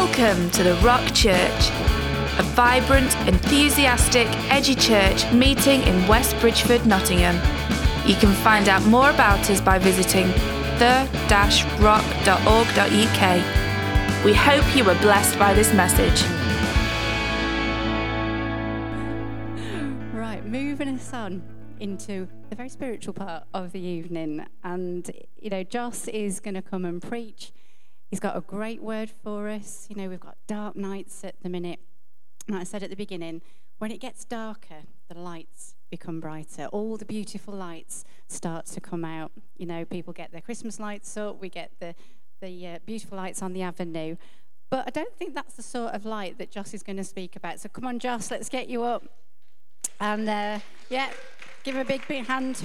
Welcome to the Rock Church, a vibrant, enthusiastic, edgy church meeting in West Bridgford, Nottingham. You can find out more about us by visiting the-rock.org.uk. We hope you were blessed by this message. Right, moving us on into the very spiritual part of the evening. And, you know, Joss is going to come and preach. He's got a great word for us. You know, we've got dark nights at the minute. Like I said at the beginning, when it gets darker, the lights become brighter. All the beautiful lights start to come out. You know, people get their Christmas lights up, we get the, the uh, beautiful lights on the avenue. But I don't think that's the sort of light that Joss is going to speak about. So come on, Joss, let's get you up. And uh, yeah, give him a big, big hand.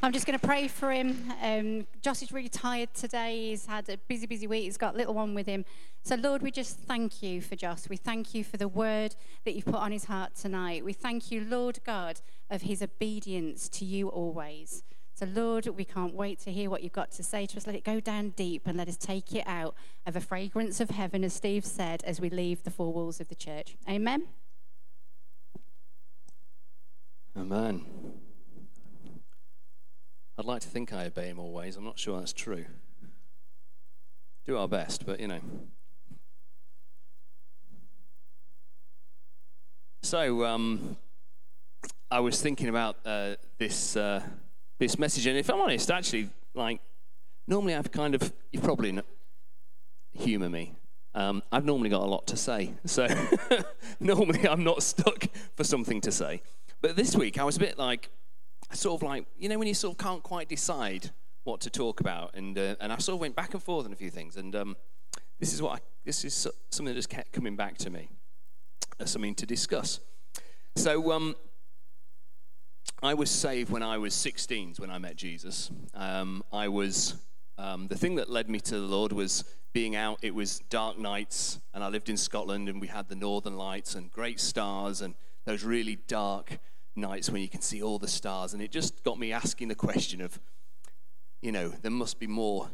I'm just going to pray for him. Um, Josh is really tired today. He's had a busy, busy week. He's got a little one with him. So, Lord, we just thank you for Josh. We thank you for the word that you've put on his heart tonight. We thank you, Lord God, of his obedience to you always. So, Lord, we can't wait to hear what you've got to say to us. Let it go down deep and let us take it out of a fragrance of heaven, as Steve said, as we leave the four walls of the church. Amen. Amen. I'd like to think I obey him always. I'm not sure that's true. Do our best, but you know. So, um, I was thinking about uh, this uh, this message, and if I'm honest, actually, like normally I've kind of you probably know, humour me. Um, I've normally got a lot to say, so normally I'm not stuck for something to say. But this week I was a bit like, sort of like, you know, when you sort of can't quite decide what to talk about, and uh, and I sort of went back and forth on a few things, and um, this is what I, this is something that just kept coming back to me, as something to discuss. So um, I was saved when I was 16 when I met Jesus. Um, I was um, the thing that led me to the Lord was being out. It was dark nights, and I lived in Scotland, and we had the northern lights and great stars and those really dark nights when you can see all the stars. And it just got me asking the question of, you know, there must be more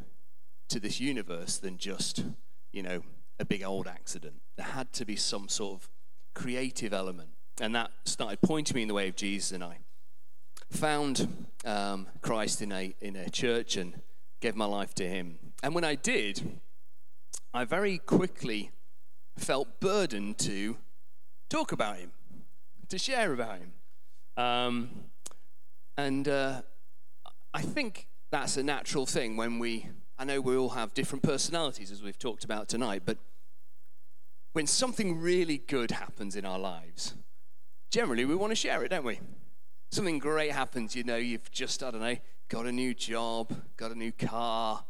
to this universe than just, you know, a big old accident. There had to be some sort of creative element. And that started pointing me in the way of Jesus. And I found um, Christ in a, in a church and gave my life to him. And when I did, I very quickly felt burdened to talk about him to share about him. Um, and uh, I think that's a natural thing when we, I know we all have different personalities as we've talked about tonight, but when something really good happens in our lives, generally we want to share it, don't we? Something great happens, you know, you've just, I don't know, got a new job, got a new car,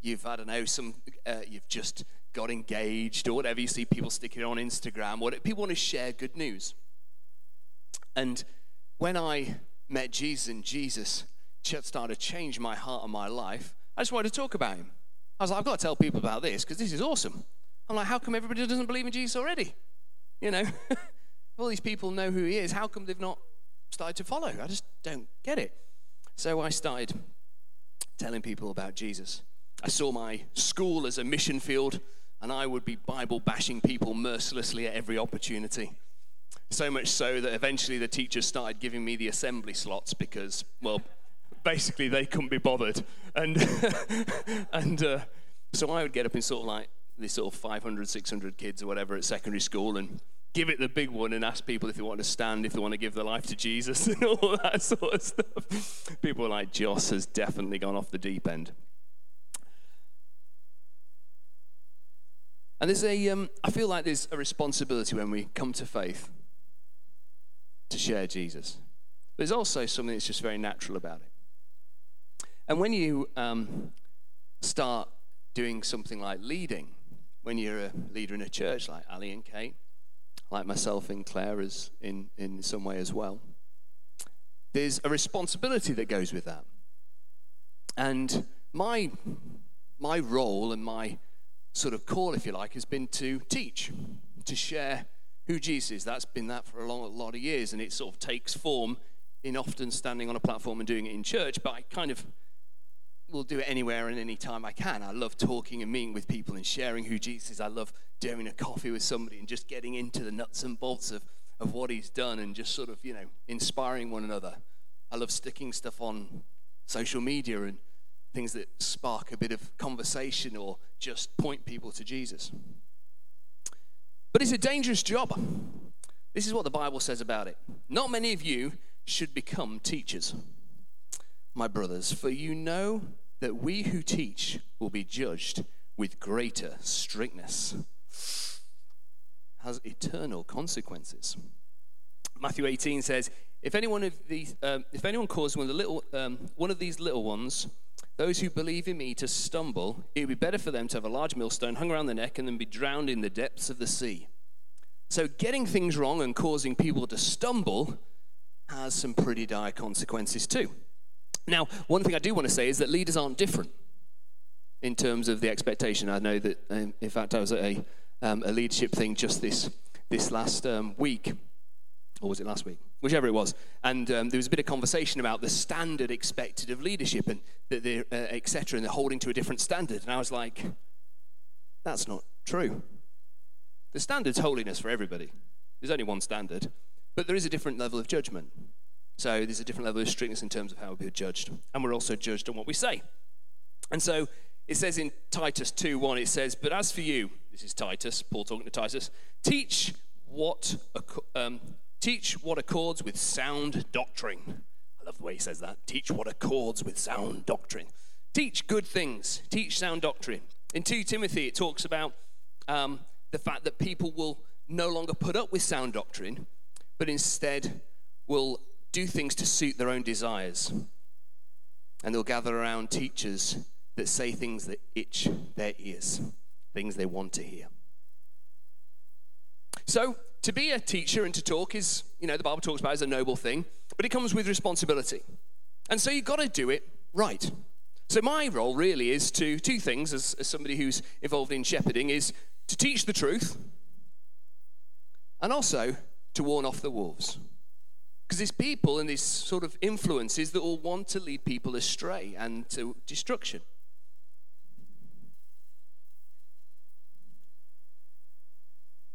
you've, I don't know, some, uh, you've just got engaged or whatever. You see people sticking it on Instagram. What, people want to share good news. And when I met Jesus and Jesus started to change my heart and my life, I just wanted to talk about him. I was like, I've got to tell people about this because this is awesome. I'm like, how come everybody doesn't believe in Jesus already? You know, all these people know who he is. How come they've not started to follow? I just don't get it. So I started telling people about Jesus. I saw my school as a mission field, and I would be Bible bashing people mercilessly at every opportunity. So much so that eventually the teachers started giving me the assembly slots because, well, basically they couldn't be bothered. And, and uh, so I would get up in sort of like this sort of 500, 600 kids or whatever at secondary school and give it the big one and ask people if they want to stand, if they want to give their life to Jesus and all that sort of stuff. People were like, Joss has definitely gone off the deep end. And there's a, um, I feel like there's a responsibility when we come to faith to share Jesus. There's also something that's just very natural about it. And when you um, start doing something like leading, when you're a leader in a church like Ali and Kate, like myself and Claire is in, in some way as well, there's a responsibility that goes with that. And my, my role and my sort of call, if you like, has been to teach, to share who Jesus is. That's been that for a, long, a lot of years, and it sort of takes form in often standing on a platform and doing it in church. But I kind of will do it anywhere and any time I can. I love talking and meeting with people and sharing who Jesus is. I love doing a coffee with somebody and just getting into the nuts and bolts of, of what he's done and just sort of, you know, inspiring one another. I love sticking stuff on social media and things that spark a bit of conversation or just point people to Jesus. But it's a dangerous job. This is what the Bible says about it. Not many of you should become teachers, my brothers, for you know that we who teach will be judged with greater strictness. Has eternal consequences. Matthew 18 says, "If anyone of these, um, if anyone causes one of the little, um, one of these little ones, those who believe in me, to stumble, it would be better for them to have a large millstone hung around their neck and then be drowned in the depths of the sea." So, getting things wrong and causing people to stumble has some pretty dire consequences too. Now, one thing I do want to say is that leaders aren't different in terms of the expectation. I know that, um, in fact, I was at a, um, a leadership thing just this, this last um, week, or was it last week? Whichever it was. And um, there was a bit of conversation about the standard expected of leadership and uh, et cetera, and they're holding to a different standard. And I was like, that's not true. The standard's holiness for everybody. There's only one standard, but there is a different level of judgment. So there's a different level of strictness in terms of how we're judged. And we're also judged on what we say. And so it says in Titus 2 1, it says, But as for you, this is Titus, Paul talking to Titus, teach what, um, teach what accords with sound doctrine. I love the way he says that. Teach what accords with sound doctrine. Teach good things. Teach sound doctrine. In 2 Timothy, it talks about um, the fact that people will no longer put up with sound doctrine, but instead will do things to suit their own desires. And they'll gather around teachers that say things that itch their ears, things they want to hear. So, to be a teacher and to talk is, you know, the Bible talks about as a noble thing, but it comes with responsibility. And so you've got to do it right. So my role really is to two things as, as somebody who's involved in shepherding is to teach the truth and also to warn off the wolves. Because there's people and these sort of influences that will want to lead people astray and to destruction.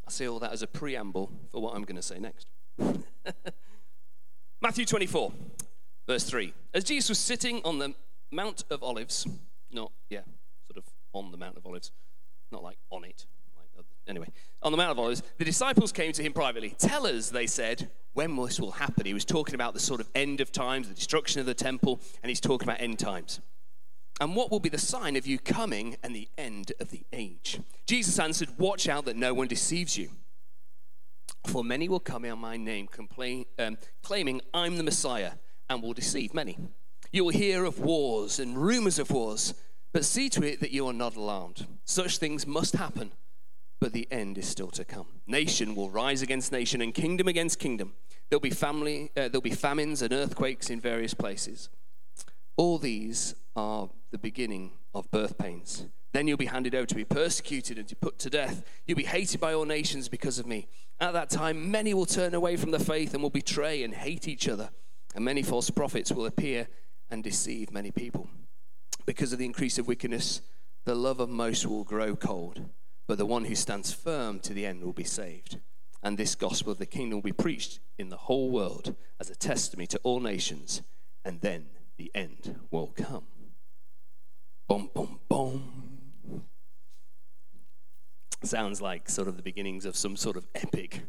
I see all that as a preamble for what I'm going to say next. Matthew 24, verse 3. As Jesus was sitting on the Mount of Olives, not, yeah, sort of on the Mount of Olives, not like on it, uh, anyway, on the Mount of Olives, the disciples came to him privately. Tell us, they said, when this will happen. He was talking about the sort of end of times, the destruction of the temple, and he's talking about end times. And what will be the sign of you coming and the end of the age? Jesus answered, Watch out that no one deceives you. For many will come in my name, complain, um, claiming I'm the Messiah, and will deceive many. You will hear of wars and rumors of wars, but see to it that you are not alarmed. Such things must happen but the end is still to come. Nation will rise against nation and kingdom against kingdom. There'll be family, uh, there'll be famines and earthquakes in various places. All these are the beginning of birth pains. Then you'll be handed over to be persecuted and to put to death. You'll be hated by all nations because of me. At that time, many will turn away from the faith and will betray and hate each other. And many false prophets will appear and deceive many people. Because of the increase of wickedness, the love of most will grow cold but the one who stands firm to the end will be saved. And this gospel of the kingdom will be preached in the whole world as a testimony to all nations, and then the end will come. Boom, boom, boom. Sounds like sort of the beginnings of some sort of epic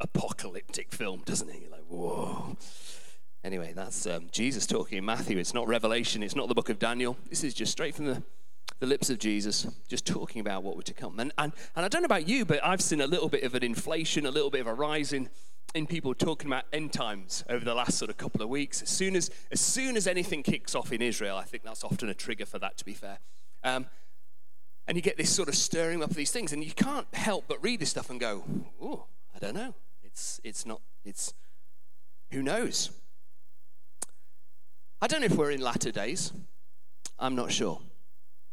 apocalyptic film, doesn't it? You're like, whoa. Anyway, that's um, Jesus talking in Matthew. It's not Revelation, it's not the book of Daniel. This is just straight from the the lips of Jesus, just talking about what were to come. And, and, and I don't know about you, but I've seen a little bit of an inflation, a little bit of a rise in, in people talking about end times over the last sort of couple of weeks. As soon as, as soon as anything kicks off in Israel, I think that's often a trigger for that, to be fair. Um, and you get this sort of stirring up of these things, and you can't help but read this stuff and go, oh, I don't know. It's, it's not, it's, who knows? I don't know if we're in latter days. I'm not sure.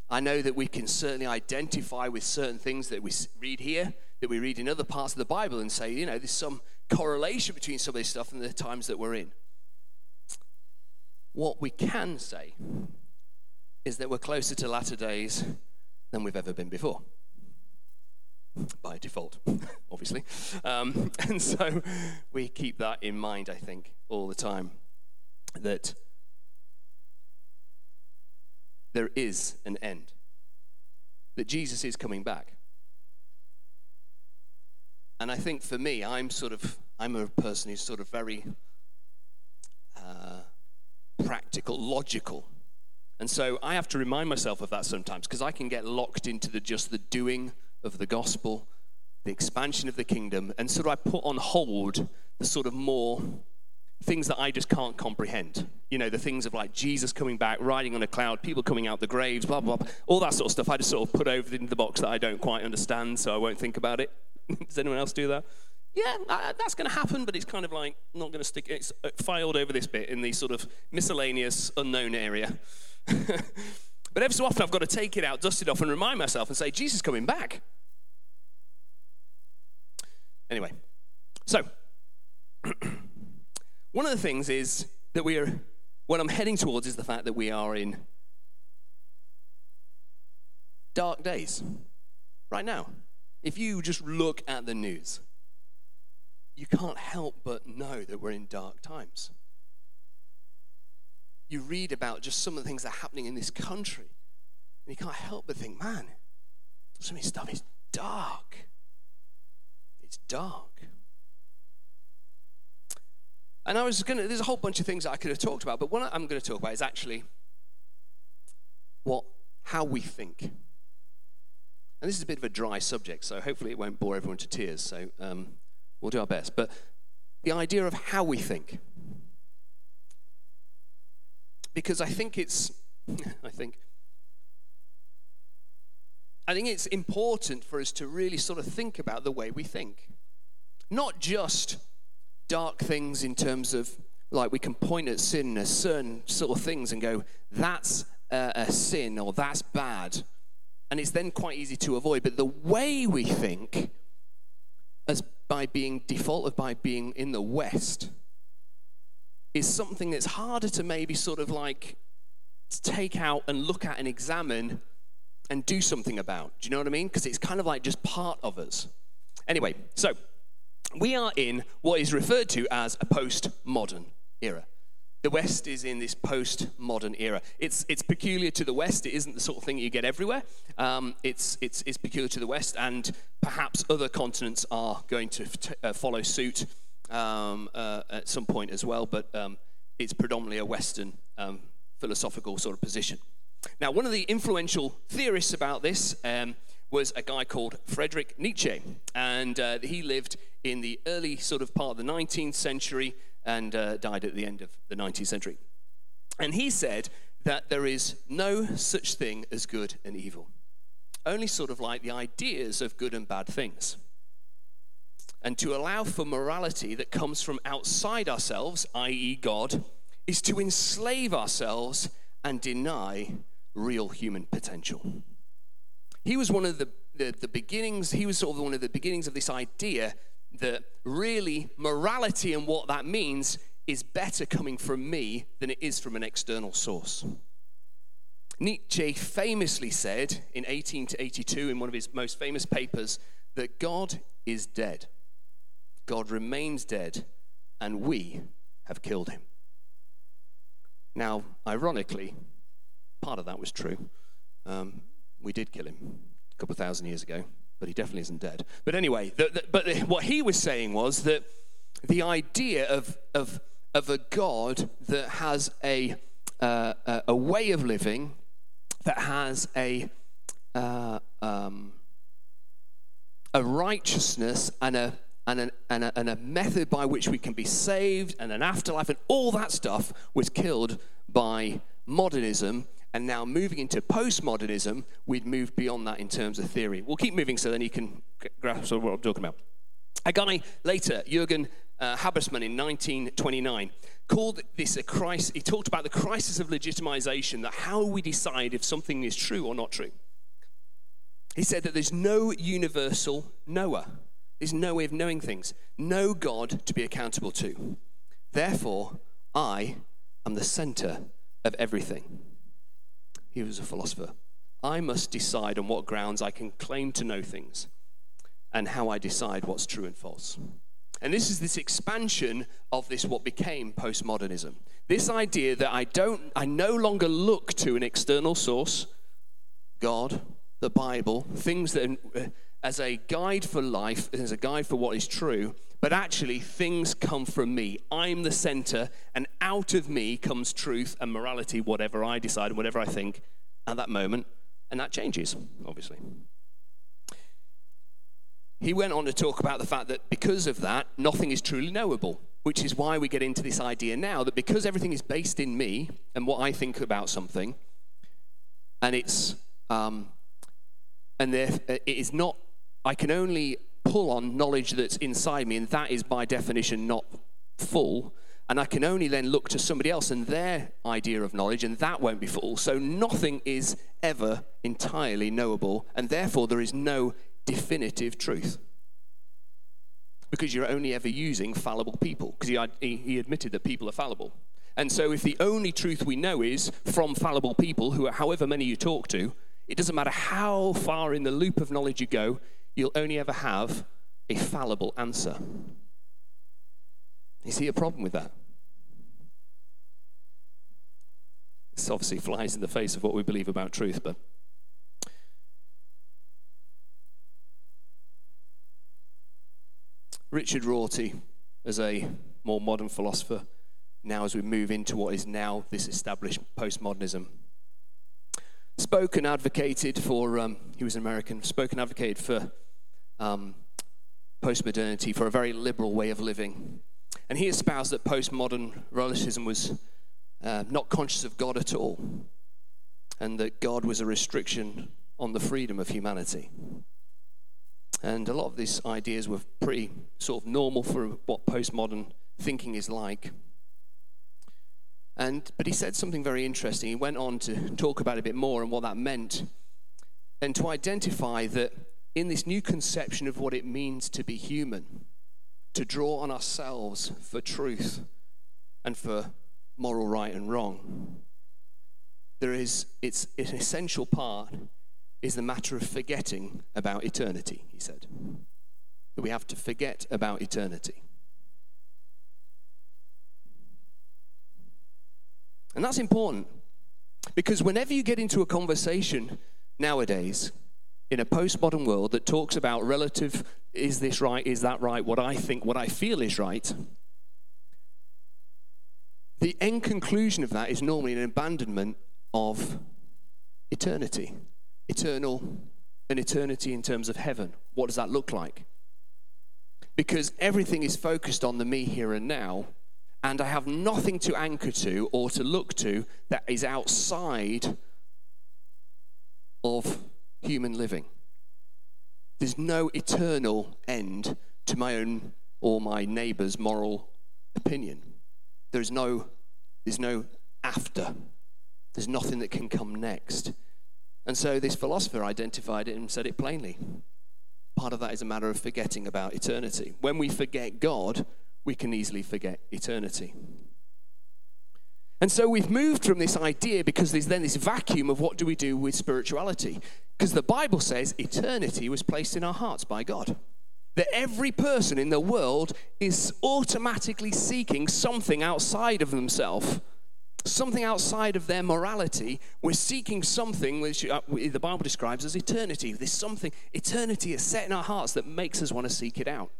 I know that we can certainly identify with certain things that we read here, that we read in other parts of the Bible, and say, you know, there's some correlation between some of this stuff and the times that we're in. What we can say is that we're closer to latter days than we've ever been before. By default, obviously. Um, and so we keep that in mind, I think, all the time. That there is an end, that Jesus is coming back. And I think for me, I'm sort of, I'm a person who's sort of very uh, practical, logical. And so I have to remind myself of that sometimes because I can get locked into the, just the doing of the gospel, the expansion of the kingdom, and sort of I put on hold the sort of more things that I just can't comprehend. You know, the things of like Jesus coming back, riding on a cloud, people coming out the graves, blah, blah, blah. All that sort of stuff I just sort of put over into the box that I don't quite understand, so I won't think about it. Does anyone else do that? Yeah, uh, that's going to happen, but it's kind of like not going to stick. It's uh, filed over this bit in the sort of miscellaneous unknown area. but every so often I've got to take it out, dust it off, and remind myself and say, Jesus is coming back. Anyway, so one of the things is that we are, what I'm heading towards is the fact that we are in dark days right now. If you just look at the news, you can't help but know that we're in dark times. You read about just some of the things that are happening in this country, and you can't help but think, man, some of this stuff is dark. It's dark. And I was going to, there's a whole bunch of things that I could have talked about, but what I'm going to talk about is actually what, how we think. And this is a bit of a dry subject, so hopefully it won't bore everyone to tears. So um, we'll do our best. But the idea of how we think. Because I think it's, I think, I think it's important for us to really sort of think about the way we think. Not just dark things in terms of like we can point at sin as certain sort of things and go, that's a, a sin or that's bad. And it's then quite easy to avoid. But the way we think, as by being defaulted by being in the West, is something that's harder to maybe sort of like take out and look at and examine and do something about. Do you know what I mean? Because it's kind of like just part of us. Anyway, so we are in what is referred to as a postmodern era. The West is in this post-modern era. It's, it's peculiar to the West. It isn't the sort of thing you get everywhere. Um, it's, it's, it's peculiar to the West, and perhaps other continents are going to uh, follow suit um, uh, at some point as well, but um, it's predominantly a Western um, philosophical sort of position. Now, one of the influential theorists about this um, was a guy called Friedrich Nietzsche, and uh, he lived in the early sort of part of the 19th century and uh, died at the end of the 19th century. And he said that there is no such thing as good and evil, only sort of like the ideas of good and bad things. And to allow for morality that comes from outside ourselves, i.e., God, is to enslave ourselves and deny real human potential. He was one of the, the, the beginnings, he was sort of one of the beginnings of this idea that really morality and what that means is better coming from me than it is from an external source. Nietzsche famously said in 1882 in one of his most famous papers that God is dead. God remains dead, and we have killed him. Now, ironically, part of that was true. Um, we did kill him a couple of thousand years ago but he definitely isn't dead. But anyway, the, the, but the, what he was saying was that the idea of, of, of a God that has a, uh, a way of living, that has a, uh, um, a righteousness and a, and, and, a, and a method by which we can be saved and an afterlife and all that stuff was killed by modernism and now moving into postmodernism, we'd move beyond that in terms of theory. We'll keep moving so then you can grasp what I'm talking about. A guy later, Jürgen uh, Habermas in 1929, called this a crisis. He talked about the crisis of legitimization, that how we decide if something is true or not true. He said that there's no universal knower. There's no way of knowing things, no God to be accountable to. Therefore, I am the center of everything. He was a philosopher. I must decide on what grounds I can claim to know things and how I decide what's true and false. And this is this expansion of this what became postmodernism. This idea that I don't I no longer look to an external source, God, the Bible, things that uh, as a guide for life, as a guide for what is true, but actually things come from me. I'm the center, and out of me comes truth and morality, whatever I decide, and whatever I think at that moment, and that changes, obviously. He went on to talk about the fact that because of that, nothing is truly knowable, which is why we get into this idea now that because everything is based in me and what I think about something, and it's um, and there, it is not I can only pull on knowledge that's inside me, and that is by definition not full. And I can only then look to somebody else and their idea of knowledge, and that won't be full. So nothing is ever entirely knowable, and therefore there is no definitive truth. Because you're only ever using fallible people, because he, he admitted that people are fallible. And so, if the only truth we know is from fallible people, who are however many you talk to, it doesn't matter how far in the loop of knowledge you go, you'll only ever have a fallible answer. You see a problem with that? This obviously flies in the face of what we believe about truth, but Richard Rorty, as a more modern philosopher, now as we move into what is now this established postmodernism, spoke and advocated for, um, he was an American, spoke and advocated for um, postmodernity, for a very liberal way of living. And he espoused that postmodern relativism was uh, not conscious of God at all, and that God was a restriction on the freedom of humanity. And a lot of these ideas were pretty sort of normal for what postmodern thinking is like. And, but he said something very interesting. He went on to talk about it a bit more and what that meant, and to identify that in this new conception of what it means to be human, to draw on ourselves for truth and for moral right and wrong, there is, it's an essential part is the matter of forgetting about eternity, he said. That we have to forget about eternity. And that's important because whenever you get into a conversation nowadays in a postmodern world that talks about relative is this right, is that right, what I think, what I feel is right, the end conclusion of that is normally an abandonment of eternity. Eternal, an eternity in terms of heaven. What does that look like? Because everything is focused on the me here and now, and I have nothing to anchor to or to look to that is outside of human living. There's no eternal end to my own or my neighbor's moral opinion. There's no, there's no after. There's nothing that can come next. And so this philosopher identified it and said it plainly. Part of that is a matter of forgetting about eternity. When we forget God, we can easily forget eternity. And so we've moved from this idea because there's then this vacuum of what do we do with spirituality? Because the Bible says eternity was placed in our hearts by God. That every person in the world is automatically seeking something outside of themselves, something outside of their morality. We're seeking something which uh, the Bible describes as eternity. This something, eternity is set in our hearts that makes us want to seek it out.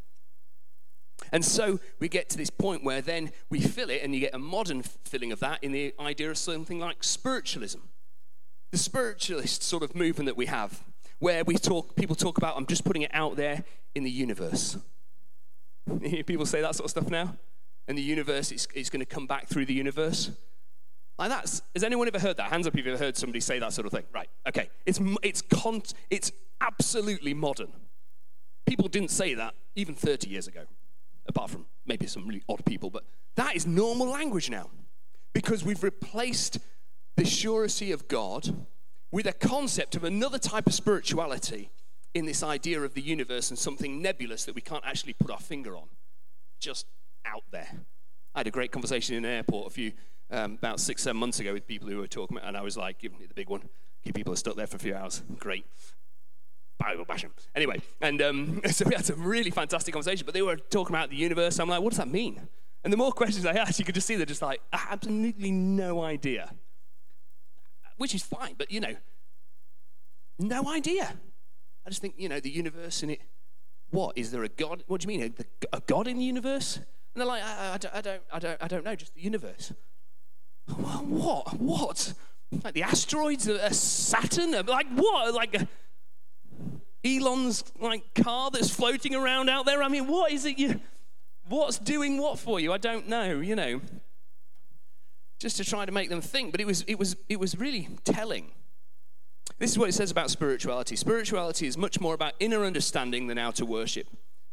And so we get to this point where then we fill it, and you get a modern filling of that in the idea of something like spiritualism. The spiritualist sort of movement that we have, where we talk, people talk about, I'm just putting it out there in the universe. people say that sort of stuff now? And the universe, it's going to come back through the universe. Like that's, has anyone ever heard that? Hands up if you've ever heard somebody say that sort of thing. Right, okay. It's, it's, con- it's absolutely modern. People didn't say that even 30 years ago apart from maybe some really odd people, but that is normal language now because we've replaced the surety of God with a concept of another type of spirituality in this idea of the universe and something nebulous that we can't actually put our finger on, just out there. I had a great conversation in an airport a few um, about six, seven months ago with people who were talking, about, and I was like, giving it the big one. Keep people are stuck there for a few hours. Great. Bible bash them. Anyway, and um, so we had some really fantastic conversation, but they were talking about the universe. I'm like, what does that mean? And the more questions I asked, you could just see they're just like, absolutely no idea. Which is fine, but you know, no idea. I just think, you know, the universe in it, what? Is there a God? What do you mean? A, a God in the universe? And they're like, I, I, don't, I, don't, I, don't, I don't know, just the universe. What? What? Like the asteroids, a Saturn? Like what? Like a, Elon's like car that's floating around out there? I mean, what is it you what's doing what for you? I don't know, you know. Just to try to make them think, but it was it was it was really telling. This is what it says about spirituality. Spirituality is much more about inner understanding than outer worship.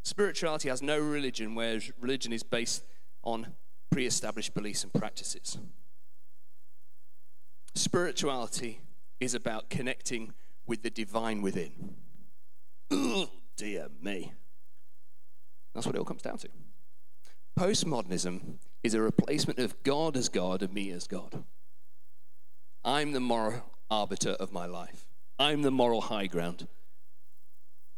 Spirituality has no religion, whereas religion is based on pre established beliefs and practices. Spirituality is about connecting with the divine within. Oh, dear me. That's what it all comes down to. Postmodernism is a replacement of God as God and me as God. I'm the moral arbiter of my life. I'm the moral high ground.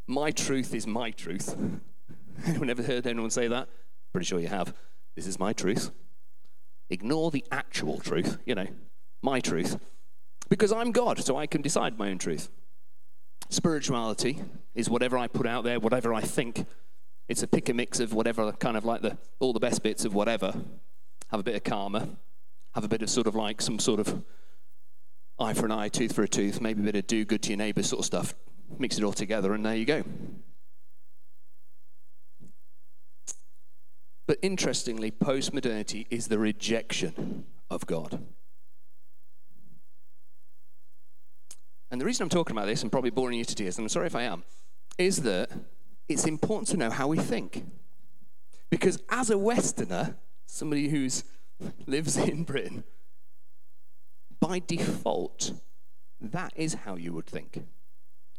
My truth is my truth. Anyone ever heard anyone say that? Pretty sure you have. This is my truth. Ignore the actual truth, you know, my truth. Because I'm God, so I can decide my own truth. Spirituality is whatever I put out there, whatever I think. It's a pick and mix of whatever, kind of like the, all the best bits of whatever. Have a bit of karma, have a bit of sort of like some sort of eye for an eye, tooth for a tooth, maybe a bit of do good to your neighbor sort of stuff. Mix it all together, and there you go. But interestingly, post-modernity is the rejection of God. And the reason I'm talking about this, and probably boring you to tears, and I'm sorry if I am, is that it's important to know how we think. Because as a Westerner, somebody who lives in Britain, by default, that is how you would think.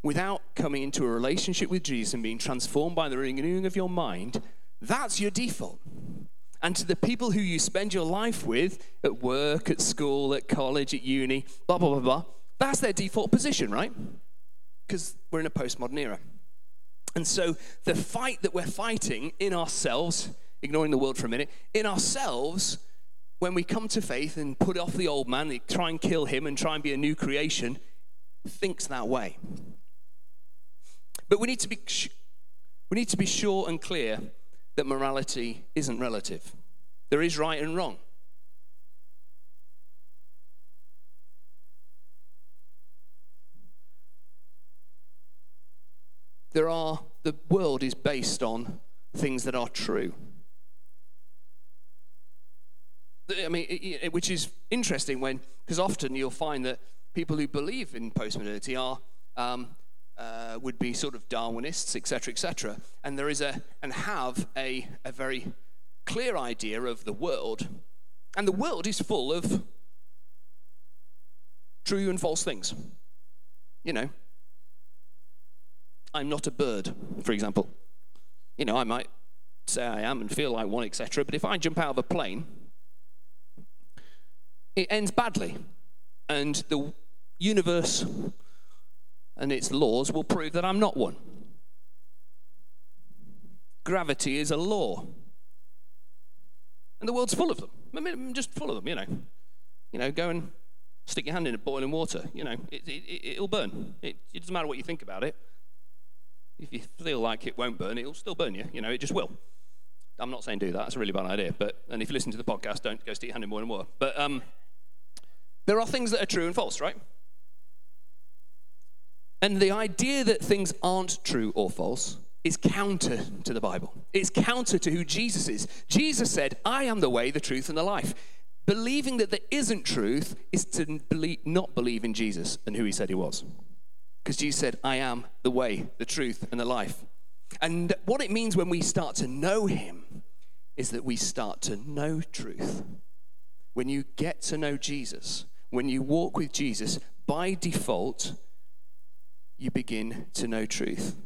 Without coming into a relationship with Jesus and being transformed by the renewing of your mind, that's your default. And to the people who you spend your life with at work, at school, at college, at uni, blah, blah, blah, blah, that's their default position, right? Because we're in a postmodern era. And so the fight that we're fighting in ourselves, ignoring the world for a minute, in ourselves, when we come to faith and put off the old man, try and kill him and try and be a new creation, thinks that way. But we need to be, we need to be sure and clear that morality isn't relative. There is right and wrong. There are, the world is based on things that are true. I mean, it, which is interesting when, because often you'll find that people who believe in postmodernity are um, uh, would be sort of Darwinists, etc., etc., and there is a and have a a very clear idea of the world, and the world is full of true and false things. You know, I'm not a bird, for example. You know, I might say I am and feel like one, etc., but if I jump out of a plane, it ends badly, and the universe and its laws will prove that I'm not one. Gravity is a law. And the world's full of them. I mean, just full of them, you know. You know, go and stick your hand in boiling water. You know, it, it, will burn. It, it doesn't matter what you think about it. If you feel like it won't burn, it'll still burn you. You know, it just will. I'm not saying do that. That's a really bad idea. But and if you listen to the podcast, don't go stick your hand in boiling water. But um, there are things that are true and false, right? And the idea that things aren't true or false is counter to the Bible. It's counter to who Jesus is. Jesus said, I am the way, the truth, and the life. Believing that there isn't truth is to believe, not believe in Jesus and who he said he was. Because Jesus said, I am the way, the truth, and the life. And what it means when we start to know him is that we start to know truth. When you get to know Jesus, when you walk with Jesus, by default, you begin to know truth.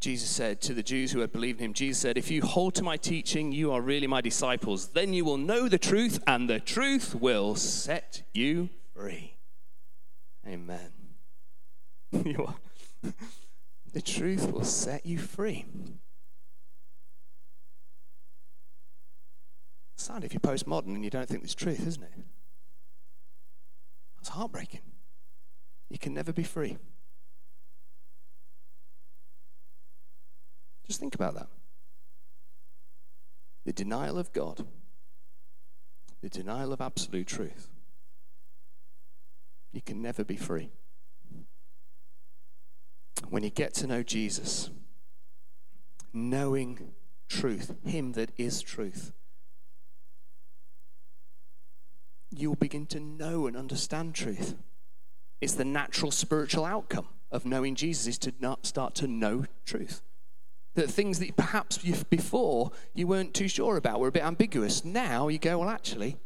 Jesus said to the Jews who had believed in him, Jesus said, If you hold to my teaching, you are really my disciples. Then you will know the truth, and the truth will set you free. Amen. you are. the truth will set you free. Sad if you're postmodern and you don't think there's truth, isn't it? That's heartbreaking. You can never be free. Just think about that. The denial of God, the denial of absolute truth. You can never be free. When you get to know Jesus, knowing truth, Him that is truth, you'll begin to know and understand truth. It's the natural spiritual outcome of knowing Jesus is to not start to know truth. That things that perhaps before you weren't too sure about were a bit ambiguous. Now you go, well, actually,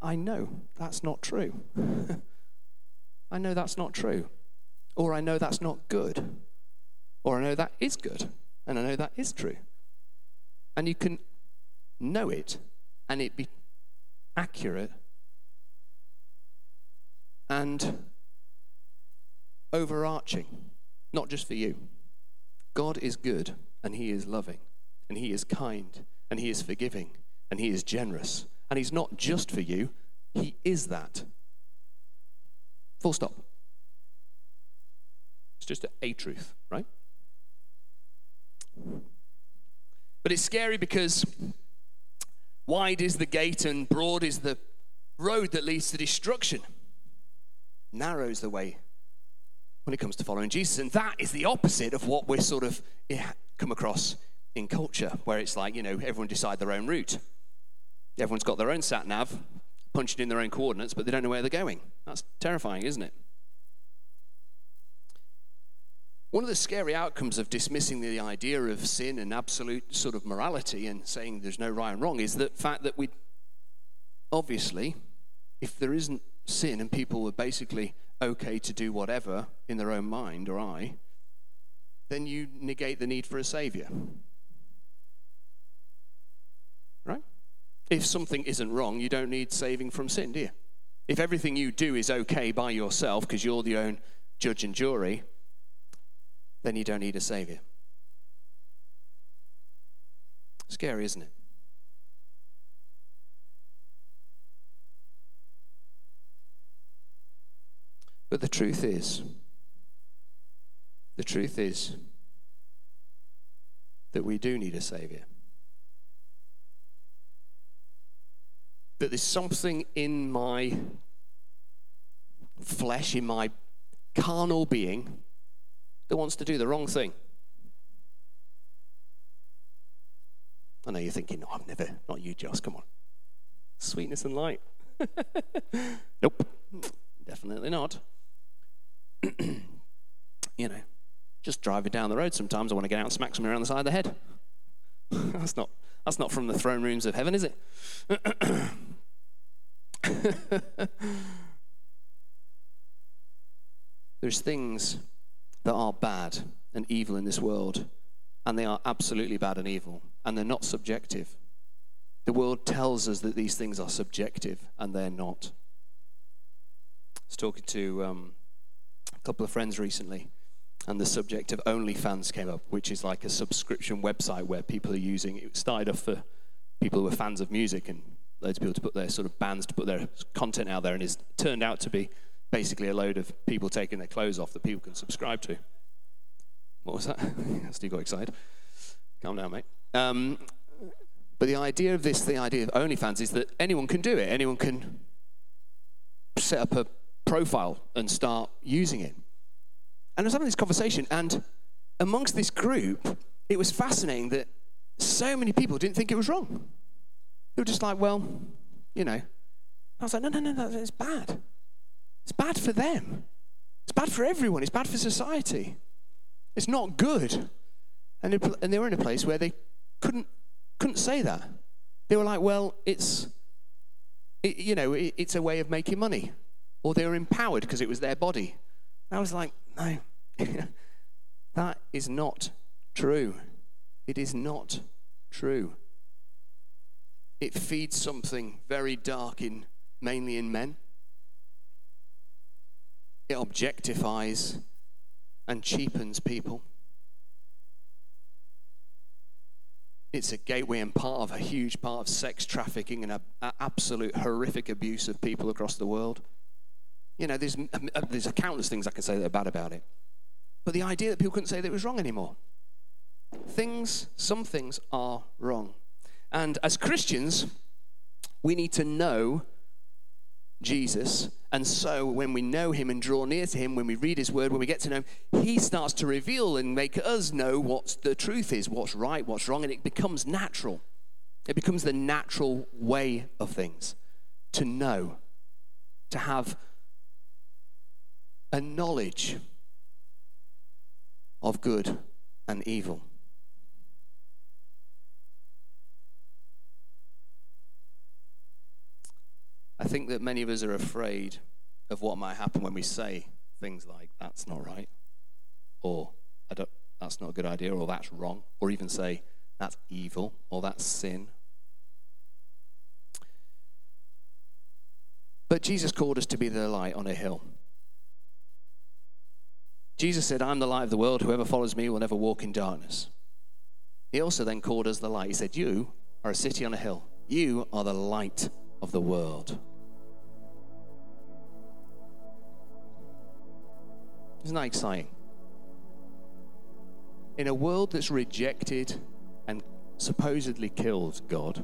I, know that's not true. I know that's not true. Or I know that's not good. Or I know that is good. And I know that is true. And you can know it and it be accurate and overarching, not just for you. God is good and He is loving and He is kind and He is forgiving and He is generous. And He's not just for you, He is that. Full stop. It's just a, truth, right? But it's scary because wide is the gate and broad is the road that leads to destruction. Narrow is the way when it comes to following Jesus. And that is the opposite of what we're sort of eh, come across in culture, where it's like, you know, everyone decide their own route. Everyone's got their own sat nav, punching in their own coordinates, but they don't know where they're going. That's terrifying, isn't it? One of the scary outcomes of dismissing the idea of sin and absolute sort of morality and saying there's no right and wrong is the fact that we, obviously, if there isn't sin and people are basically okay to do whatever in their own mind or eye, then you negate the need for a savior. Right? If something isn't wrong, you don't need saving from sin, do you? If everything you do is okay by yourself because you're the own judge and jury, then you don't need a savior. Scary, isn't it? But the truth is, the truth is that we do need a Savior. That there's something in my flesh, in my carnal being, that wants to do the wrong thing. I know you're thinking, no, I've never, not you, Joss, come on. Sweetness and light. nope, definitely not. you know, just driving down the road sometimes I want to get out and smack someone around the side of the head. that's not that's not from the throne rooms of heaven, is it? There's things that are bad and evil in this world, and they are absolutely bad and evil, and they're not subjective. The world tells us that these things are subjective, and they're not. I was talking to um, a couple of friends recently, and the subject of OnlyFans came up, which is like a subscription website where people are using it. started off for people who are fans of music and loads of people to put their sort of bands to put their content out there, and it's turned out to be basically a load of people taking their clothes off that people can subscribe to. What was that? Steve got excited. Calm down, mate. Um, but the idea of this, the idea of OnlyFans, is that anyone can do it. Anyone can set up a profile and start using it. And I was having this conversation, and amongst this group, it was fascinating that so many people didn't think it was wrong. They were just like, well, you know. I was like, no, no, no, no, it's bad. It's bad for them. It's bad for everyone. It's bad for society. It's not good. And they, and they were in a place where they couldn't, couldn't say that. They were like, well, it's, it, you know, it, it's a way of making money or they were empowered because it was their body. And I was like, no. That is not true. It is not true. It feeds something very dark in mainly in men. It objectifies and cheapens people. It's a gateway and part of a huge part of sex trafficking and an absolute horrific abuse of people across the world. You know, there's, there's countless things I can say that are bad about it. But the idea that people couldn't say that it was wrong anymore. Things, some things are wrong. And as Christians, we need to know Jesus. And so when we know him and draw near to him, when we read his word, when we get to know him, he starts to reveal and make us know what the truth is, what's right, what's wrong, and it becomes natural. It becomes the natural way of things to know, to have a knowledge of good and evil. I think that many of us are afraid of what might happen when we say things like, that's not right, or I don't, that's not a good idea, or that's wrong, or even say, that's evil, or that's sin. But Jesus called us to be the light on a hill. Jesus said, I'm the light of the world. Whoever follows me will never walk in darkness. He also then called us the light. He said, You are a city on a hill. You are the light of the world. Isn't that exciting? In a world that's rejected and supposedly killed God,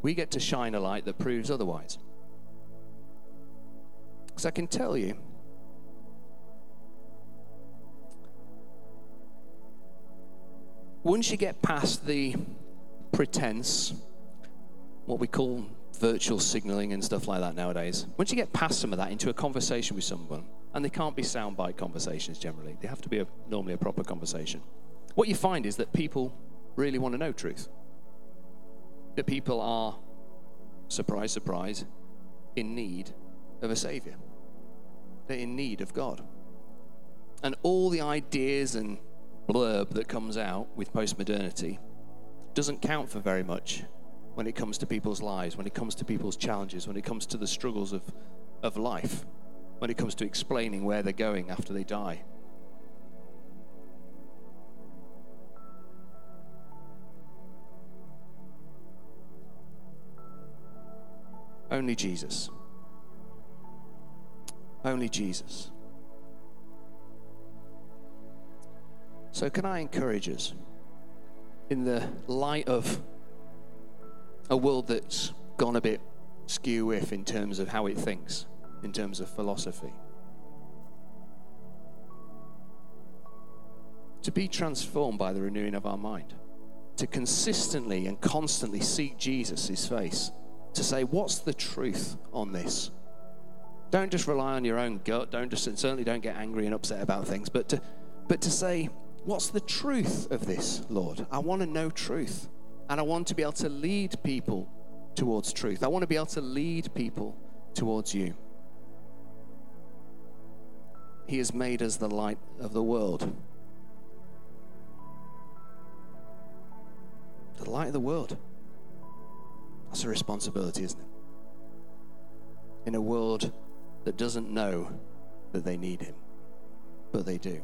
we get to shine a light that proves otherwise. Because I can tell you, once you get past the pretense, what we call virtual signaling and stuff like that nowadays. Once you get past some of that into a conversation with someone, and they can't be soundbite conversations generally, they have to be a, normally a proper conversation. What you find is that people really want to know truth. That people are, surprise, surprise, in need of a Savior. They're in need of God. And all the ideas and blurb that comes out with postmodernity doesn't count for very much when it comes to people's lives, when it comes to people's challenges, when it comes to the struggles of, of life, when it comes to explaining where they're going after they die. Only Jesus. Only Jesus. So, can I encourage us in the light of a world that's gone a bit skew if in terms of how it thinks, in terms of philosophy. To be transformed by the renewing of our mind, to consistently and constantly seek Jesus' face, to say, What's the truth on this? Don't just rely on your own gut, don't just, certainly don't get angry and upset about things, but to, but to say, What's the truth of this, Lord? I want to know truth. And I want to be able to lead people towards truth. I want to be able to lead people towards you. He has made us the light of the world. The light of the world. That's a responsibility, isn't it? In a world that doesn't know that they need Him, but they do.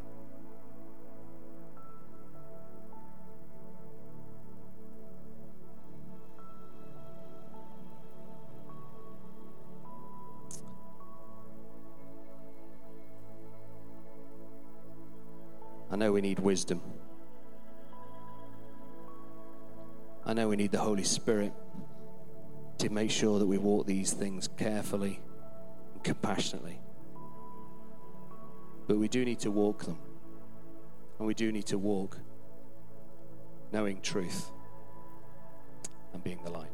I know we need wisdom. I know we need the Holy Spirit to make sure that we walk these things carefully and compassionately. But we do need to walk them. And we do need to walk knowing truth and being the light.